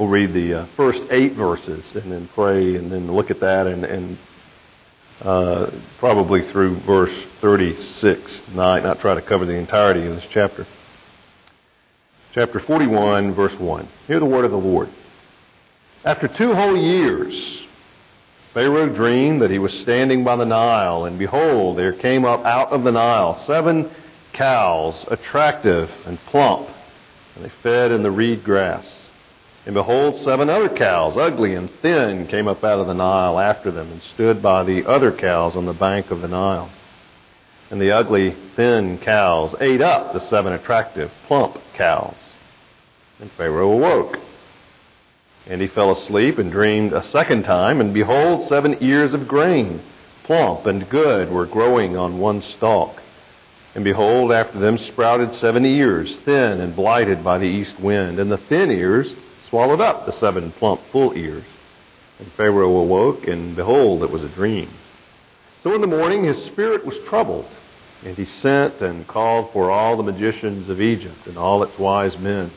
We'll read the uh, first eight verses and then pray and then look at that and, and uh, probably through verse 36 tonight, not try to cover the entirety of this chapter. Chapter 41, verse 1. Hear the word of the Lord. After two whole years, Pharaoh dreamed that he was standing by the Nile, and behold, there came up out of the Nile seven cows, attractive and plump, and they fed in the reed grass. And behold, seven other cows, ugly and thin, came up out of the Nile after them and stood by the other cows on the bank of the Nile. And the ugly, thin cows ate up the seven attractive, plump cows. And Pharaoh awoke. And he fell asleep and dreamed a second time, and behold, seven ears of grain, plump and good, were growing on one stalk. And behold, after them sprouted seven ears, thin and blighted by the east wind. And the thin ears swallowed up the seven plump, full ears. And Pharaoh awoke, and behold, it was a dream. So in the morning his spirit was troubled, and he sent and called for all the magicians of Egypt and all its wise men.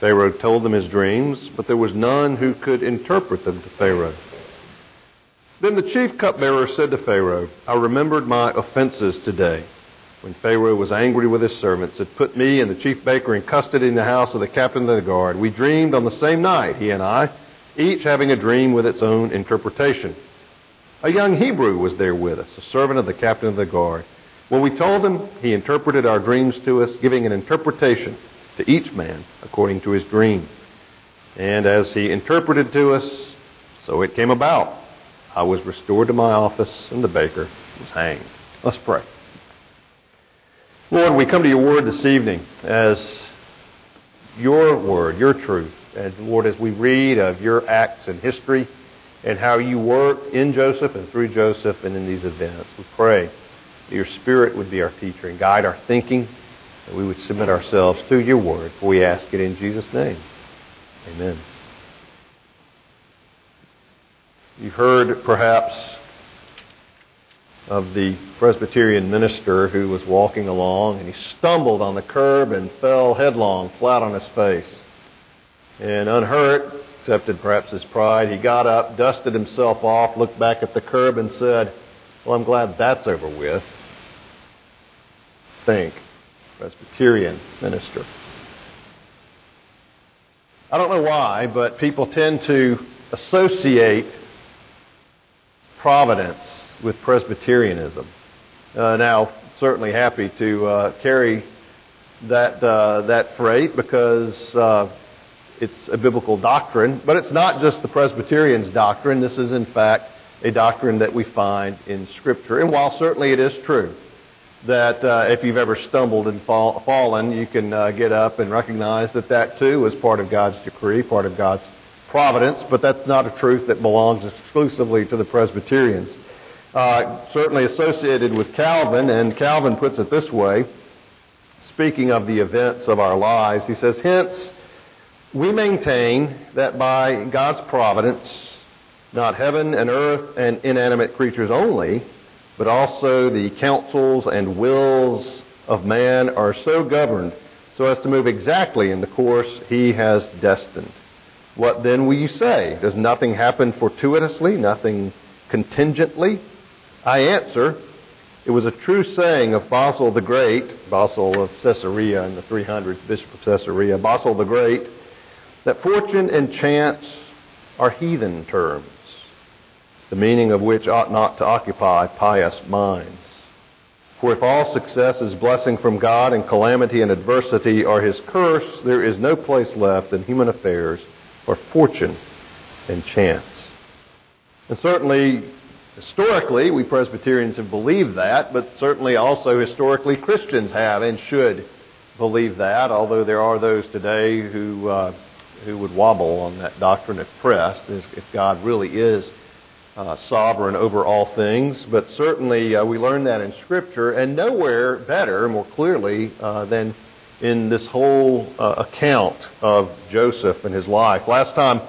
Pharaoh told them his dreams, but there was none who could interpret them to Pharaoh. Then the chief cupbearer said to Pharaoh, I remembered my offenses today when Pharaoh was angry with his servants, had put me and the chief baker in custody in the house of the captain of the guard. We dreamed on the same night, he and I, each having a dream with its own interpretation. A young Hebrew was there with us, a servant of the captain of the guard. When we told him, he interpreted our dreams to us, giving an interpretation to each man according to his dream. And as he interpreted to us, so it came about. I was restored to my office, and the baker was hanged. Let's pray. Lord, we come to your word this evening as your word, your truth. And Lord, as we read of your acts in history and how you work in Joseph and through Joseph and in these events, we pray that your spirit would be our teacher and guide our thinking, that we would submit ourselves to your word. For we ask it in Jesus' name. Amen. You've heard perhaps of the Presbyterian minister who was walking along and he stumbled on the curb and fell headlong, flat on his face. And unhurt, accepted perhaps his pride, he got up, dusted himself off, looked back at the curb, and said, Well, I'm glad that's over with. Think, Presbyterian minister. I don't know why, but people tend to associate providence with Presbyterianism. Uh, now, certainly happy to uh, carry that uh, that freight because uh, it's a biblical doctrine, but it's not just the Presbyterians' doctrine. This is, in fact, a doctrine that we find in Scripture. And while certainly it is true that uh, if you've ever stumbled and fall, fallen, you can uh, get up and recognize that that too is part of God's decree, part of God's providence, but that's not a truth that belongs exclusively to the Presbyterians uh, certainly associated with Calvin, and Calvin puts it this way, speaking of the events of our lives. He says, Hence, we maintain that by God's providence, not heaven and earth and inanimate creatures only, but also the counsels and wills of man are so governed so as to move exactly in the course he has destined. What then will you say? Does nothing happen fortuitously, nothing contingently? I answer, it was a true saying of Basil the Great, Basil of Caesarea in the 300s, Bishop of Caesarea, Basil the Great, that fortune and chance are heathen terms, the meaning of which ought not to occupy pious minds. For if all success is blessing from God and calamity and adversity are his curse, there is no place left in human affairs for fortune and chance. And certainly Historically, we Presbyterians have believed that, but certainly also historically Christians have and should believe that, although there are those today who uh, who would wobble on that doctrine if pressed, if God really is uh, sovereign over all things. But certainly uh, we learn that in Scripture, and nowhere better, more clearly, uh, than in this whole uh, account of Joseph and his life. Last time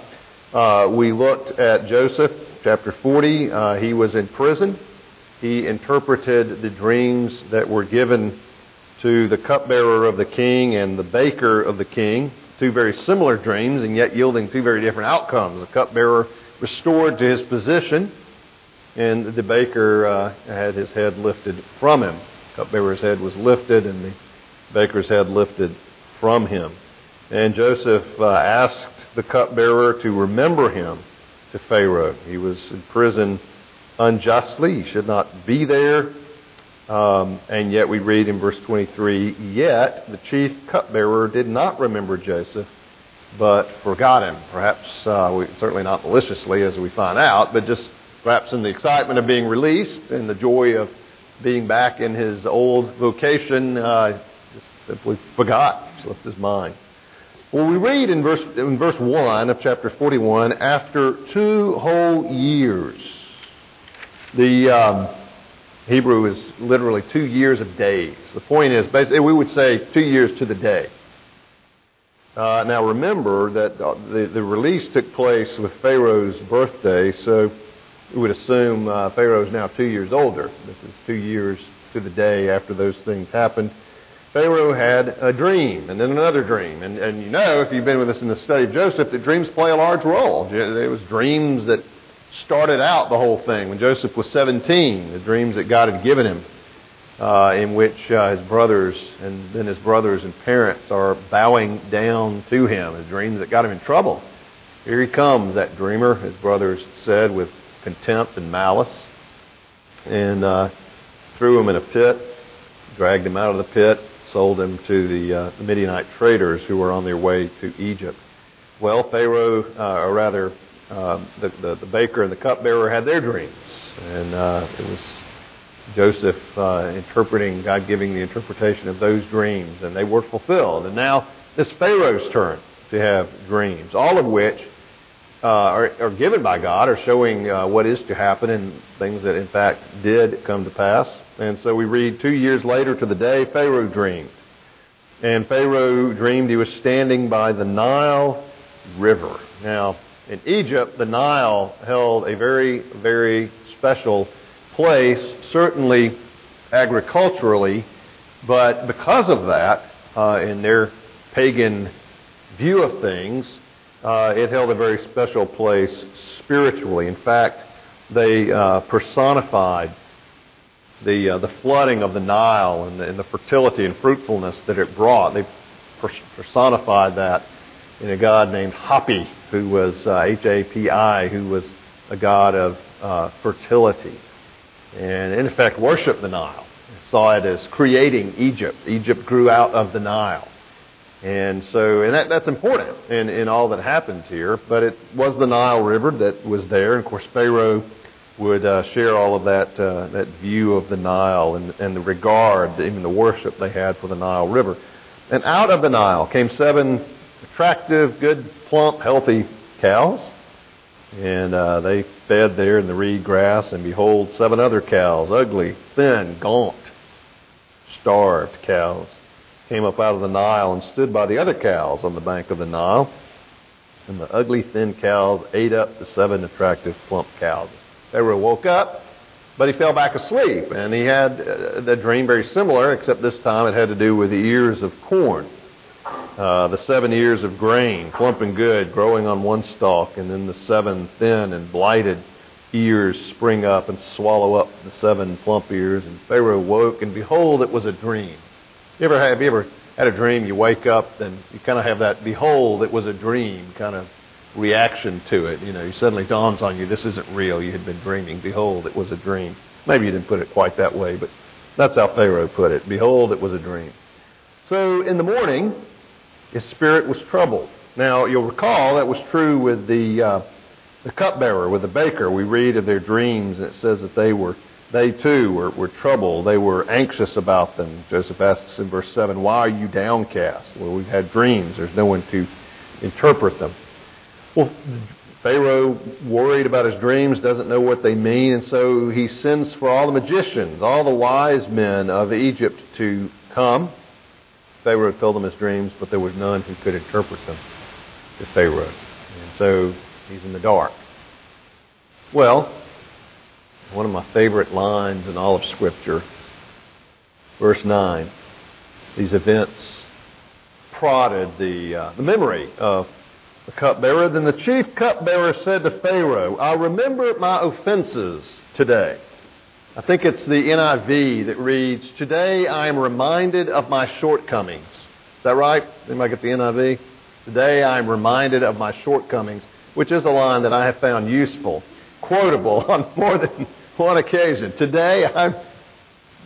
uh, we looked at Joseph, chapter 40, uh, he was in prison. He interpreted the dreams that were given to the cupbearer of the king and the baker of the king. Two very similar dreams, and yet yielding two very different outcomes. The cupbearer restored to his position, and the baker uh, had his head lifted from him. The cupbearer's head was lifted, and the baker's head lifted from him. And Joseph uh, asked the cupbearer to remember him to Pharaoh. He was in prison unjustly. He should not be there. Um, and yet we read in verse 23, yet the chief cupbearer did not remember Joseph, but forgot him. Perhaps, uh, we, certainly not maliciously as we find out, but just perhaps in the excitement of being released and the joy of being back in his old vocation, uh, just simply forgot, slipped his mind. Well, we read in verse, in verse 1 of chapter 41, after two whole years, the um, Hebrew is literally two years of days. The point is, basically, we would say two years to the day. Uh, now remember that the, the release took place with Pharaoh's birthday, so we would assume uh, Pharaoh is now two years older. This is two years to the day after those things happened. Pharaoh had a dream, and then another dream. And, and you know, if you've been with us in the study of Joseph, that dreams play a large role. It was dreams that started out the whole thing when Joseph was 17, the dreams that God had given him, uh, in which uh, his brothers and then his brothers and parents are bowing down to him, the dreams that got him in trouble. Here he comes, that dreamer, his brothers said, with contempt and malice, and uh, threw him in a pit, dragged him out of the pit, sold him to the, uh, the Midianite traders who were on their way to Egypt. Well, Pharaoh, uh, or rather, uh, the, the, the, baker and the cupbearer had their dreams. And uh, it was Joseph uh, interpreting, God giving the interpretation of those dreams, and they were fulfilled. And now it's Pharaoh's turn to have dreams, all of which uh, are, are, given by God, are showing uh, what is to happen and things that in fact did come to pass. And so we read two years later to the day Pharaoh dreamed. And Pharaoh dreamed he was standing by the Nile River. Now, in Egypt, the Nile held a very, very special place, certainly agriculturally, but because of that, uh, in their pagan view of things, uh, it held a very special place spiritually. In fact, they uh, personified the, uh, the flooding of the Nile and the, and the, fertility and fruitfulness that it brought. They personified that in a god named Hapi, who was uh, H-A-P-I, who was a god of uh, fertility. And in effect, worshiped the Nile. Saw it as creating Egypt. Egypt grew out of the Nile. And so, and that, that's important in, in all that happens here. But it was the Nile River that was there. And of course, Pharaoh would uh, share all of that, uh, that view of the Nile and, and the regard, even the worship they had for the Nile River. And out of the Nile came seven attractive, good, plump, healthy cows. And uh, they fed there in the reed grass, and behold, seven other cows, ugly, thin, gaunt, starved cows came up out of the Nile and stood by the other cows on the bank of the Nile. And the ugly, thin cows ate up the seven attractive, plump cows. Pharaoh woke up, but he fell back asleep. And he had uh, the dream very similar, except this time it had to do with the ears of corn. Uh, the seven ears of grain, plump and good, growing on one stalk, and then the seven thin and blighted ears spring up and swallow up the seven plump ears. And Pharaoh woke, and behold, it was a dream. You ever have you ever had a dream? You wake up and you kind of have that "behold, it was a dream" kind of reaction to it. You know, it suddenly dawns on you this isn't real. You had been dreaming. Behold, it was a dream. Maybe you didn't put it quite that way, but that's how Pharaoh put it. Behold, it was a dream. So in the morning, his spirit was troubled. Now you'll recall that was true with the uh, the cupbearer, with the baker. We read of their dreams, and it says that they were they too were, were troubled. They were anxious about them. Joseph asks in verse 7, Why are you downcast? Well, we've had dreams. There's no one to interpret them. Well, Pharaoh, worried about his dreams, doesn't know what they mean, and so he sends for all the magicians, all the wise men of Egypt to come. Pharaoh told them his dreams, but there was none who could interpret them to Pharaoh. And so he's in the dark. Well, one of my favorite lines in all of Scripture, verse 9, these events prodded the, uh, the memory of the cupbearer. Then the chief cupbearer said to Pharaoh, I remember my offenses today. I think it's the NIV that reads, Today I am reminded of my shortcomings. Is that right? Anybody get the NIV? Today I am reminded of my shortcomings, which is a line that I have found useful, quotable on more than one occasion. Today I'm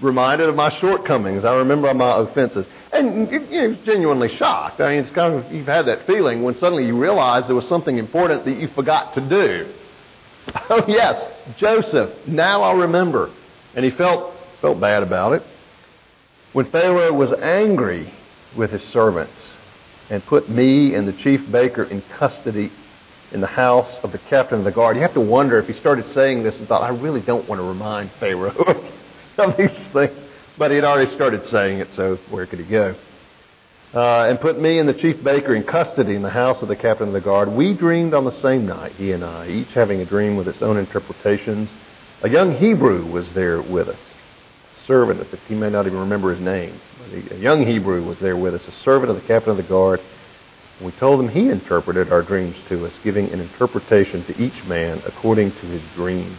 reminded of my shortcomings. I remember my offenses. And you're genuinely shocked. I mean, it's kind of, you've had that feeling when suddenly you realize there was something important that you forgot to do. Oh, yes, Joseph. Now I remember. And he felt, felt bad about it. When Pharaoh was angry with his servants and put me and the chief baker in custody in the house of the captain of the guard, you have to wonder if he started saying this and thought, I really don't want to remind Pharaoh of these things. But he had already started saying it, so where could he go? Uh, and put me and the chief baker in custody in the house of the captain of the guard. We dreamed on the same night, he and I, each having a dream with its own interpretations. A young Hebrew was there with us, a servant of the, he may not even remember his name, but a young Hebrew was there with us, a servant of the captain of the guard. We told him he interpreted our dreams to us, giving an interpretation to each man according to his dream.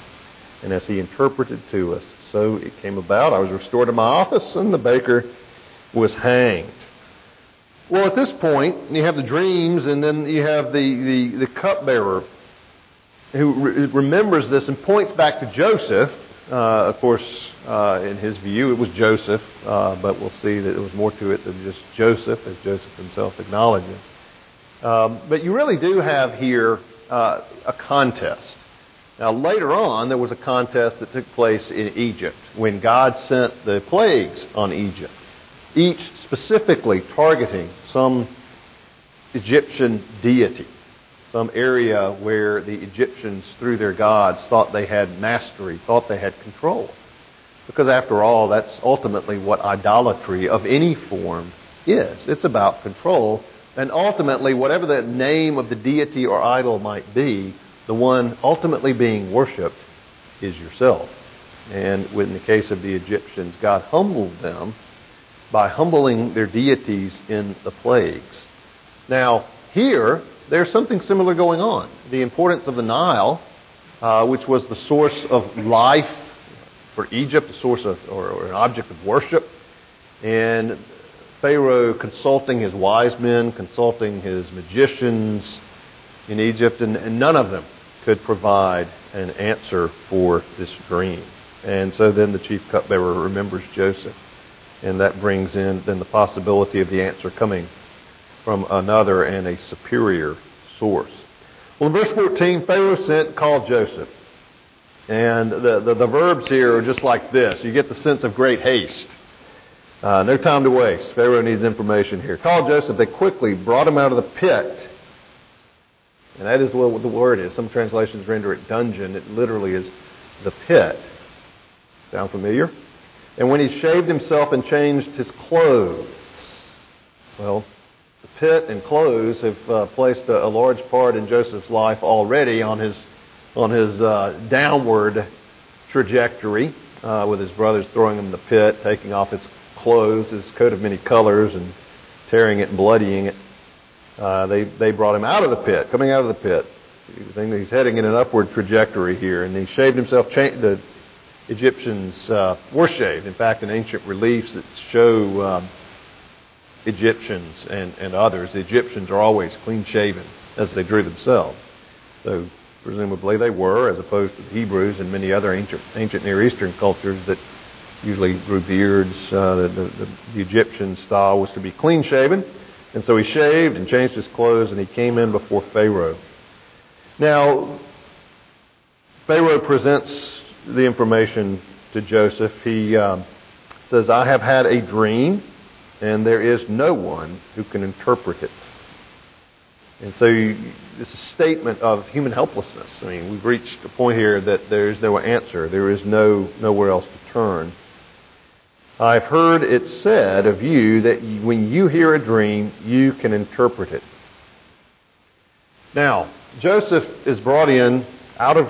And as he interpreted to us, so it came about. I was restored to my office, and the baker was hanged. Well, at this point, you have the dreams, and then you have the, the, the cupbearer who re- remembers this and points back to Joseph. Uh, of course, uh, in his view, it was Joseph, uh, but we'll see that there was more to it than just Joseph, as Joseph himself acknowledges. Um, but you really do have here uh, a contest. Now, later on, there was a contest that took place in Egypt when God sent the plagues on Egypt, each specifically targeting some Egyptian deity, some area where the Egyptians, through their gods, thought they had mastery, thought they had control. Because, after all, that's ultimately what idolatry of any form is it's about control. And ultimately, whatever the name of the deity or idol might be, the one ultimately being worshiped is yourself. And in the case of the Egyptians, God humbled them by humbling their deities in the plagues. Now, here, there's something similar going on. The importance of the Nile, uh, which was the source of life for Egypt, a source of, or, or an object of worship, and Pharaoh consulting his wise men, consulting his magicians in Egypt, and, and none of them could provide an answer for this dream. And so then the chief cupbearer remembers Joseph. And that brings in then the possibility of the answer coming from another and a superior source. Well, in verse 14, Pharaoh sent, called Joseph. And the, the, the, verbs here are just like this. You get the sense of great haste. Uh, no time to waste. Pharaoh needs information here. Call Joseph. They quickly brought him out of the pit and that is what the word is. Some translations render it dungeon. It literally is the pit. Sound familiar? And when he shaved himself and changed his clothes, well, the pit and clothes have uh, placed a, a, large part in Joseph's life already on his on his uh, downward trajectory, uh, with his brothers throwing him in the pit, taking off his clothes, his coat of many colors, and tearing it and bloodying it. Uh, they, they brought him out of the pit, coming out of the pit. He's heading in an upward trajectory here, and he shaved himself. Cha- the Egyptians uh, were shaved. In fact, in ancient reliefs that show um, Egyptians and, and others, the Egyptians are always clean shaven as they drew themselves. So presumably they were, as opposed to the Hebrews and many other ancient, ancient Near Eastern cultures that usually grew beards. Uh, the, the, the Egyptian style was to be clean shaven. And so he shaved and changed his clothes and he came in before Pharaoh. Now, Pharaoh presents the information to Joseph. He um, says, I have had a dream, and there is no one who can interpret it. And so it's a statement of human helplessness. I mean, we've reached a point here that there is no answer. There is no nowhere else to turn. I've heard it said of you that when you hear a dream, you can interpret it. Now, Joseph is brought in out of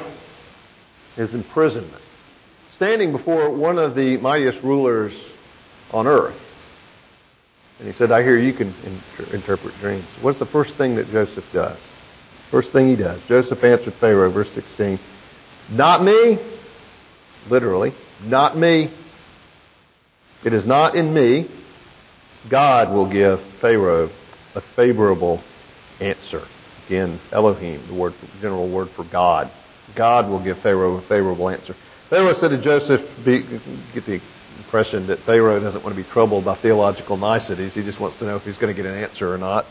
his imprisonment, standing before one of the mightiest rulers on earth. And he said, I hear you can inter- interpret dreams. What's the first thing that Joseph does? First thing he does. Joseph answered Pharaoh, verse 16, Not me, literally, not me. It is not in me. God will give Pharaoh a favorable answer. Again, Elohim, the word, general word for God. God will give Pharaoh a favorable answer. Pharaoh said to Joseph, be, get the impression that Pharaoh doesn't want to be troubled by theological niceties. He just wants to know if he's going to get an answer or not.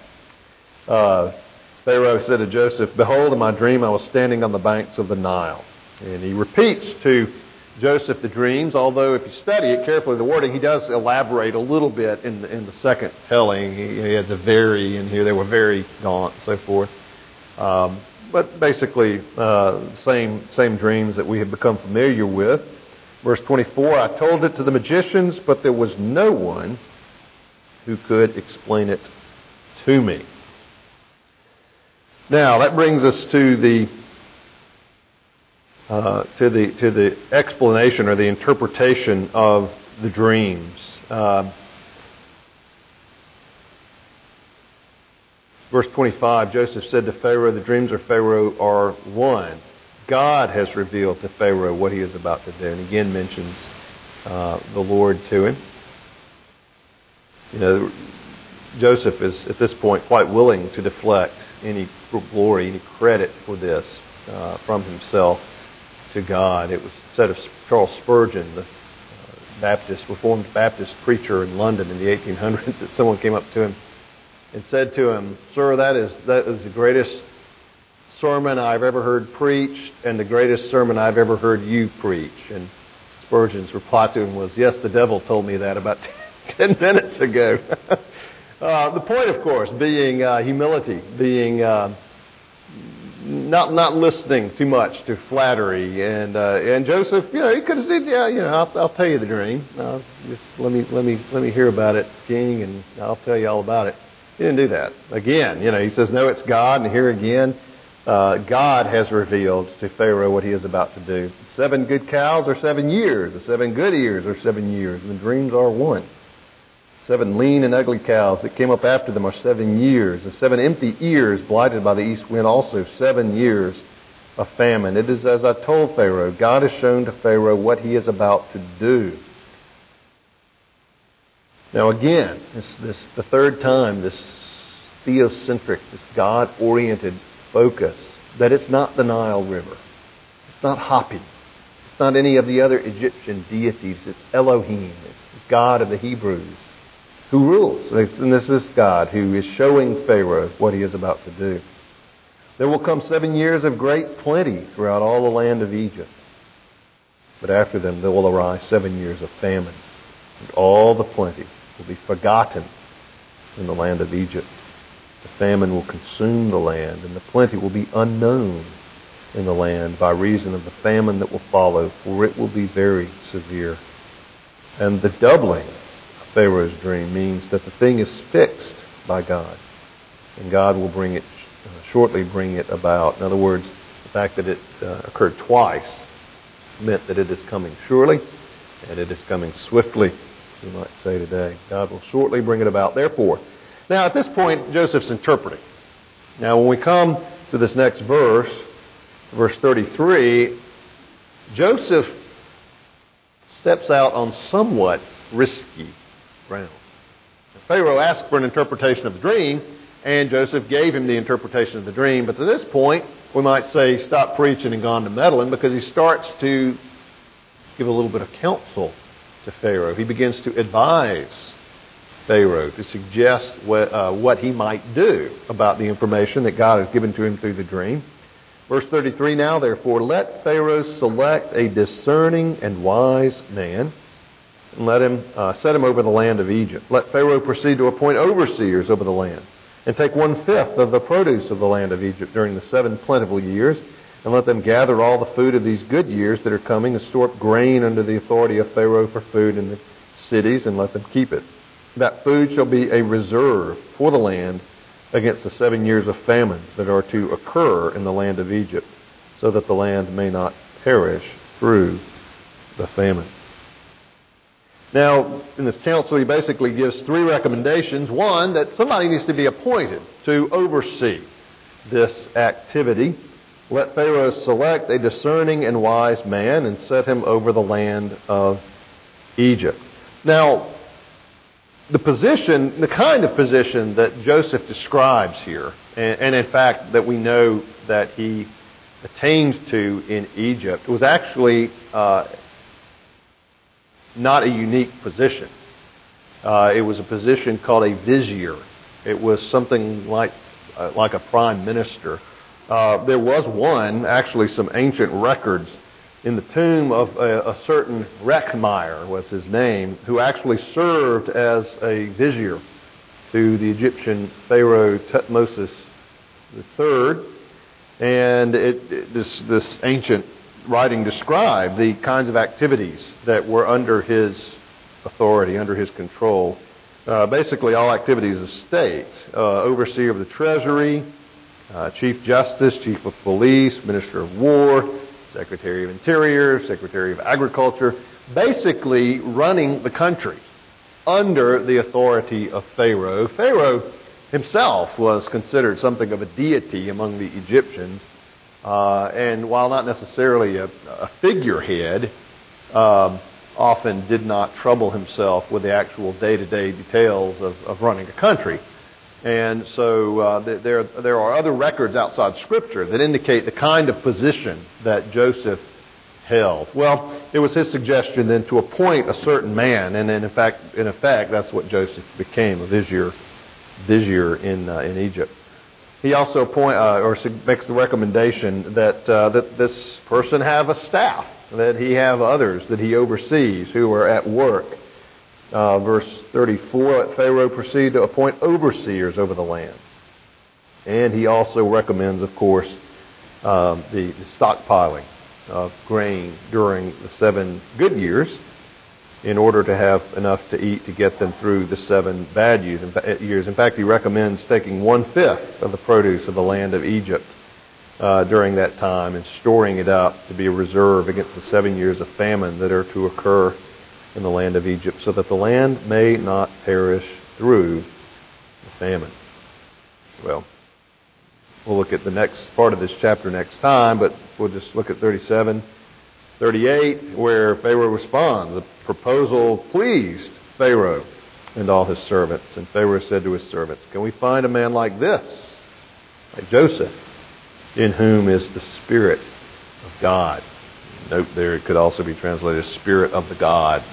Uh, Pharaoh said to Joseph, Behold, in my dream I was standing on the banks of the Nile. And he repeats to Joseph the dreams, although if you study it carefully, the wording, he does elaborate a little bit in the, in the second telling. He, he has a very in here, they were very gaunt, so forth. Um, but basically, uh, same, same dreams that we have become familiar with. Verse 24 I told it to the magicians, but there was no one who could explain it to me. Now, that brings us to the uh, to the to the explanation or the interpretation of the dreams. Uh, Verse 25 Joseph said to Pharaoh, The dreams of Pharaoh are one. God has revealed to Pharaoh what he is about to do. And again mentions uh, the Lord to him. You know, Joseph is at this point quite willing to deflect any glory, any credit for this uh, from himself to God. It was said of Charles Spurgeon, the uh, Baptist, Reformed Baptist preacher in London in the 1800s, that someone came up to him and said to him, Sir, that is, that is the greatest sermon I've ever heard preached and the greatest sermon I've ever heard you preach. And Spurgeon's reply to him was, Yes, the devil told me that about 10 minutes ago. uh, the point, of course, being uh, humility, being uh, not not listening too much to flattery, and uh, and Joseph, you know, he could have said, yeah, you know, I'll, I'll tell you the dream. Uh, just let me let me let me hear about it, King, and I'll tell you all about it. He didn't do that. Again, you know, he says, no, it's God. And here again, uh, God has revealed to Pharaoh what he is about to do. Seven good cows are seven years. The seven good ears are seven years. And the dreams are one. Seven lean and ugly cows that came up after them are seven years. The seven empty ears blighted by the east wind also seven years of famine. It is as I told Pharaoh. God has shown to Pharaoh what he is about to do. Now, again, this, this, the third time, this theocentric, this God oriented focus, that it's not the Nile River. It's not Hapi. It's not any of the other Egyptian deities. It's Elohim. It's the God of the Hebrews who rules. And this is God who is showing Pharaoh what he is about to do. There will come seven years of great plenty throughout all the land of Egypt. But after them there will arise seven years of famine, and all the plenty will be forgotten in the land of Egypt. The famine will consume the land, and the plenty will be unknown in the land by reason of the famine that will follow, for it will be very severe. And the doubling Pharaoh's dream means that the thing is fixed by God, and God will bring it uh, shortly bring it about. In other words, the fact that it uh, occurred twice meant that it is coming surely, and it is coming swiftly we might say today. God will shortly bring it about. Therefore, now at this point, Joseph's interpreting. Now, when we come to this next verse, verse 33, Joseph steps out on somewhat risky Pharaoh asked for an interpretation of the dream, and Joseph gave him the interpretation of the dream. But to this point, we might say, stop preaching and gone to meddling because he starts to give a little bit of counsel to Pharaoh. He begins to advise Pharaoh to suggest what, uh, what he might do about the information that God has given to him through the dream. Verse 33 Now, therefore, let Pharaoh select a discerning and wise man and let him uh, set him over the land of Egypt. Let Pharaoh proceed to appoint overseers over the land. And take one fifth of the produce of the land of Egypt during the seven plentiful years, and let them gather all the food of these good years that are coming, and store up grain under the authority of Pharaoh for food in the cities, and let them keep it. That food shall be a reserve for the land against the seven years of famine that are to occur in the land of Egypt, so that the land may not perish through the famine. Now, in this counsel, he basically gives three recommendations. One, that somebody needs to be appointed to oversee this activity. Let Pharaoh select a discerning and wise man and set him over the land of Egypt. Now, the position, the kind of position that Joseph describes here, and, and in fact that we know that he attained to in Egypt, was actually uh, not a unique position. Uh, it was a position called a vizier. It was something like uh, like a prime minister. Uh, there was one, actually, some ancient records in the tomb of a, a certain Rekhmire was his name, who actually served as a vizier to the Egyptian Pharaoh Tutmosis III. And it, it, this, this ancient writing described the kinds of activities that were under his authority, under his control. Uh, basically, all activities of state uh, overseer of the treasury, uh, chief justice, chief of police, minister of war, secretary of interior, secretary of agriculture, basically running the country under the authority of Pharaoh. Pharaoh himself was considered something of a deity among the Egyptians. Uh, and while not necessarily a, a figurehead, um, often did not trouble himself with the actual day to day details of, of, running a country. And so uh, there, there are other records outside Scripture that indicate the kind of position that Joseph held. Well, it was his suggestion then to appoint a certain man, and in fact, in effect, that's what Joseph became, vizier, vizier in, uh, in Egypt. He also point, uh, or makes the recommendation that, uh, that this person have a staff, that he have others that he oversees who are at work. Uh, verse 34, let Pharaoh proceed to appoint overseers over the land. And he also recommends, of course, um, the, the stockpiling of grain during the seven good years in order to have enough to eat to get them through the seven bad years. In fact, he recommends taking one fifth of the produce of the land of Egypt uh, during that time and storing it up to be a reserve against the seven years of famine that are to occur in the land of Egypt, so that the land may not perish through the famine. Well, we'll look at the next part of this chapter next time, but we'll just look at 37 38, where Pharaoh responds. Proposal pleased Pharaoh and all his servants. And Pharaoh said to his servants, Can we find a man like this, like Joseph, in whom is the Spirit of God? Note there, it could also be translated Spirit of the gods.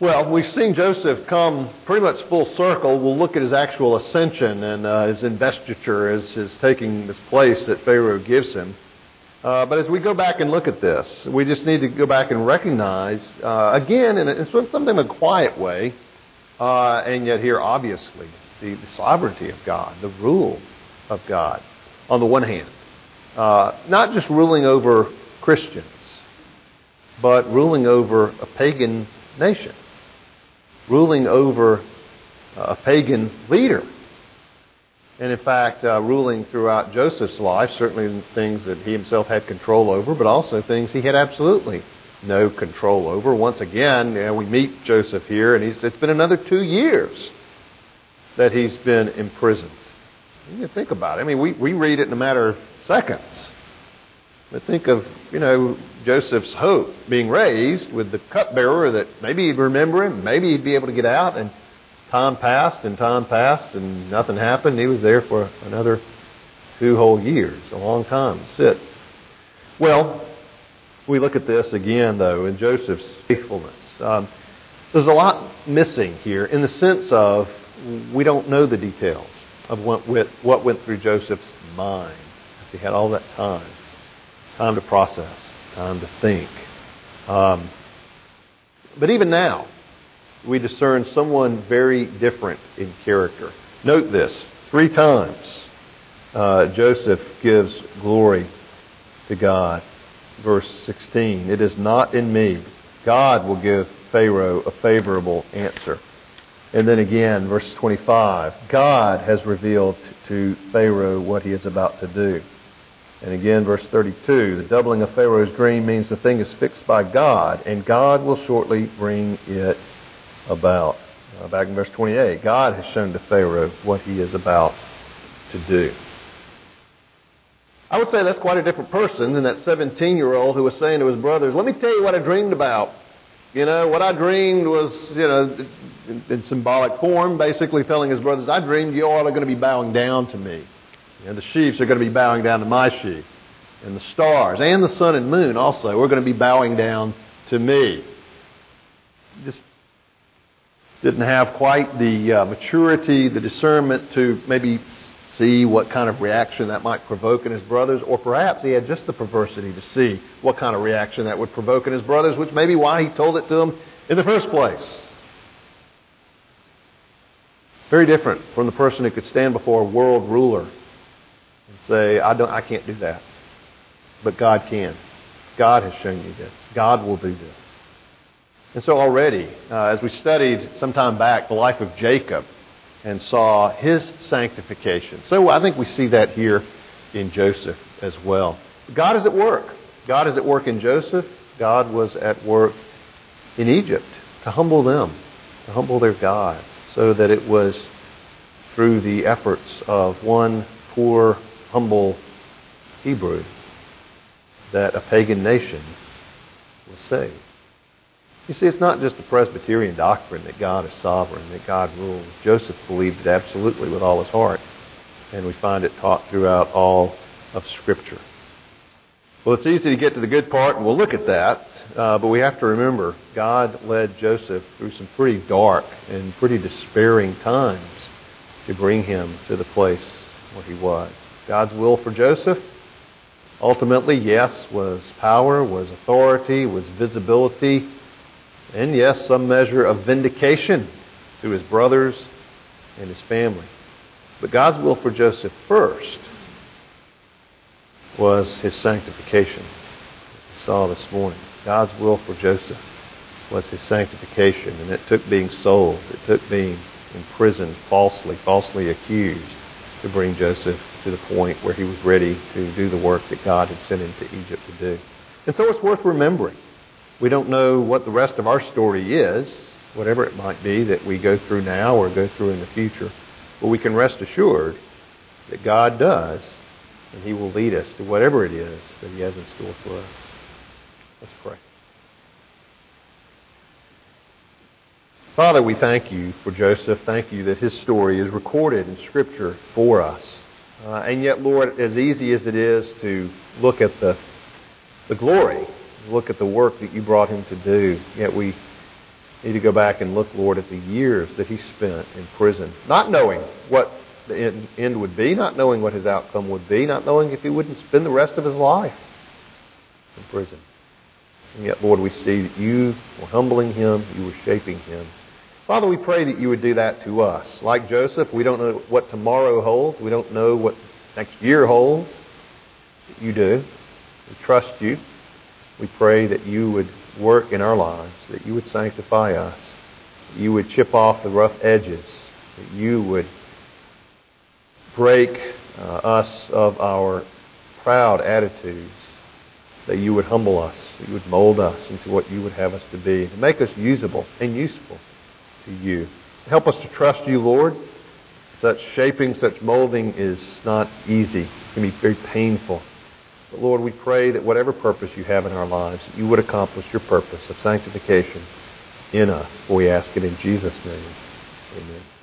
Well, we've seen Joseph come pretty much full circle. We'll look at his actual ascension and uh, his investiture as his taking this place that Pharaoh gives him. Uh, but as we go back and look at this, we just need to go back and recognize, uh, again, in, a, in something in a quiet way, uh, and yet here, obviously, the, the, sovereignty of God, the rule of God, on the one hand. Uh, not just ruling over Christians, but ruling over a pagan nation, ruling over a pagan leader and in fact, uh, ruling throughout Joseph's life, certainly things that he himself had control over, but also things he had absolutely no control over. Once again, you know, we meet Joseph here, and he's, it's been another two years that he's been imprisoned. You think about it. I mean, we, we read it in a matter of seconds. But think of, you know, Joseph's hope being raised with the cupbearer that maybe he'd remember him, maybe he'd be able to get out, and time passed and time passed and nothing happened. He was there for another two whole years, a long time to sit. Well, we look at this again, though, in Joseph's faithfulness. Um, there's a lot missing here in the sense of we don't know the details of what went, what went through Joseph's mind. As he had all that time, time to process, time to think. Um, but even now, we discern someone very different in character Note this. Three times uh, Joseph gives glory to God. Verse 16. It is not in me. God will give Pharaoh a favorable answer. And then again, verse 25. God has revealed to Pharaoh what he is about to do. And again, verse 32, the doubling of Pharaoh's dream means the thing is fixed by God, and God will shortly bring it about. Uh, back in verse 28, God has shown to Pharaoh what he is about to do. I would say that's quite a different person than that 17 year old who was saying to his brothers, Let me tell you what I dreamed about. You know, what I dreamed was, you know, in, in symbolic form, basically telling his brothers, I dreamed you all are going to be bowing down to me. And the sheaves are going to be bowing down to my sheep. And the stars and the sun and moon also we're going to be bowing down to me. Just didn't have quite the uh, maturity, the discernment to maybe see what kind of reaction that might provoke in his brothers, or perhaps he had just the perversity to see what kind of reaction that would provoke in his brothers, which may be why he told it to them in the first place. Very different from the person who could stand before a world ruler and say, I, don't, I can't do that. But God can. God has shown you this. God will do this. And so already, uh, as we studied some time back the life of Jacob and saw his sanctification, so I think we see that here in Joseph as well. God is at work. God is at work in Joseph. God was at work in Egypt to humble them, to humble their gods, so that it was through the efforts of one poor humble Hebrew that a pagan nation was saved. You see, it's not just the Presbyterian doctrine that God is sovereign, that God rules. Joseph believed it absolutely with all his heart, and we find it taught throughout all of Scripture. Well, it's easy to get to the good part, and we'll look at that, uh, but we have to remember God led Joseph through some pretty dark and pretty despairing times to bring him to the place where he was. God's will for Joseph? Ultimately, yes, was power, was authority, was visibility, and yes, some measure of vindication to his brothers and his family. But God's will for Joseph first was his sanctification. We saw this morning. God's will for Joseph was his sanctification, and it took being sold, it took being imprisoned falsely, falsely accused to bring Joseph to the point where he was ready to do the work that God had sent him to Egypt to do. And so it's worth remembering. We don't know what the rest of our story is, whatever it might be that we go through now or go through in the future. But we can rest assured that God does, and He will lead us to whatever it is that He has in store for us. Let's pray. Father, we thank you for Joseph. Thank you that his story is recorded in Scripture for us. Uh, and yet, Lord, as easy as it is to look at the, the glory, look at the work that you brought him to do, yet we need to go back and look, Lord, at the years that he spent in prison, not knowing what the end would be, not knowing what his outcome would be, not knowing if he wouldn't spend the rest of his life in prison. And yet, Lord, we see that you were humbling him, you were shaping him Father, we pray that you would do that to us. Like Joseph, we don't know what tomorrow holds. We don't know what next year holds. You do. We trust you. We pray that you would work in our lives, that you would sanctify us, that you would chip off the rough edges, that you would break uh, us of our proud attitudes, that you would humble us, that you would mold us into what you would have us to be, to make us usable and useful to you. Help us to trust you, Lord. Such shaping, such molding is not easy. It can be very painful. But Lord, we pray that whatever purpose you have in our lives, you would accomplish your purpose of sanctification in us. For we ask it in Jesus' name. Amen.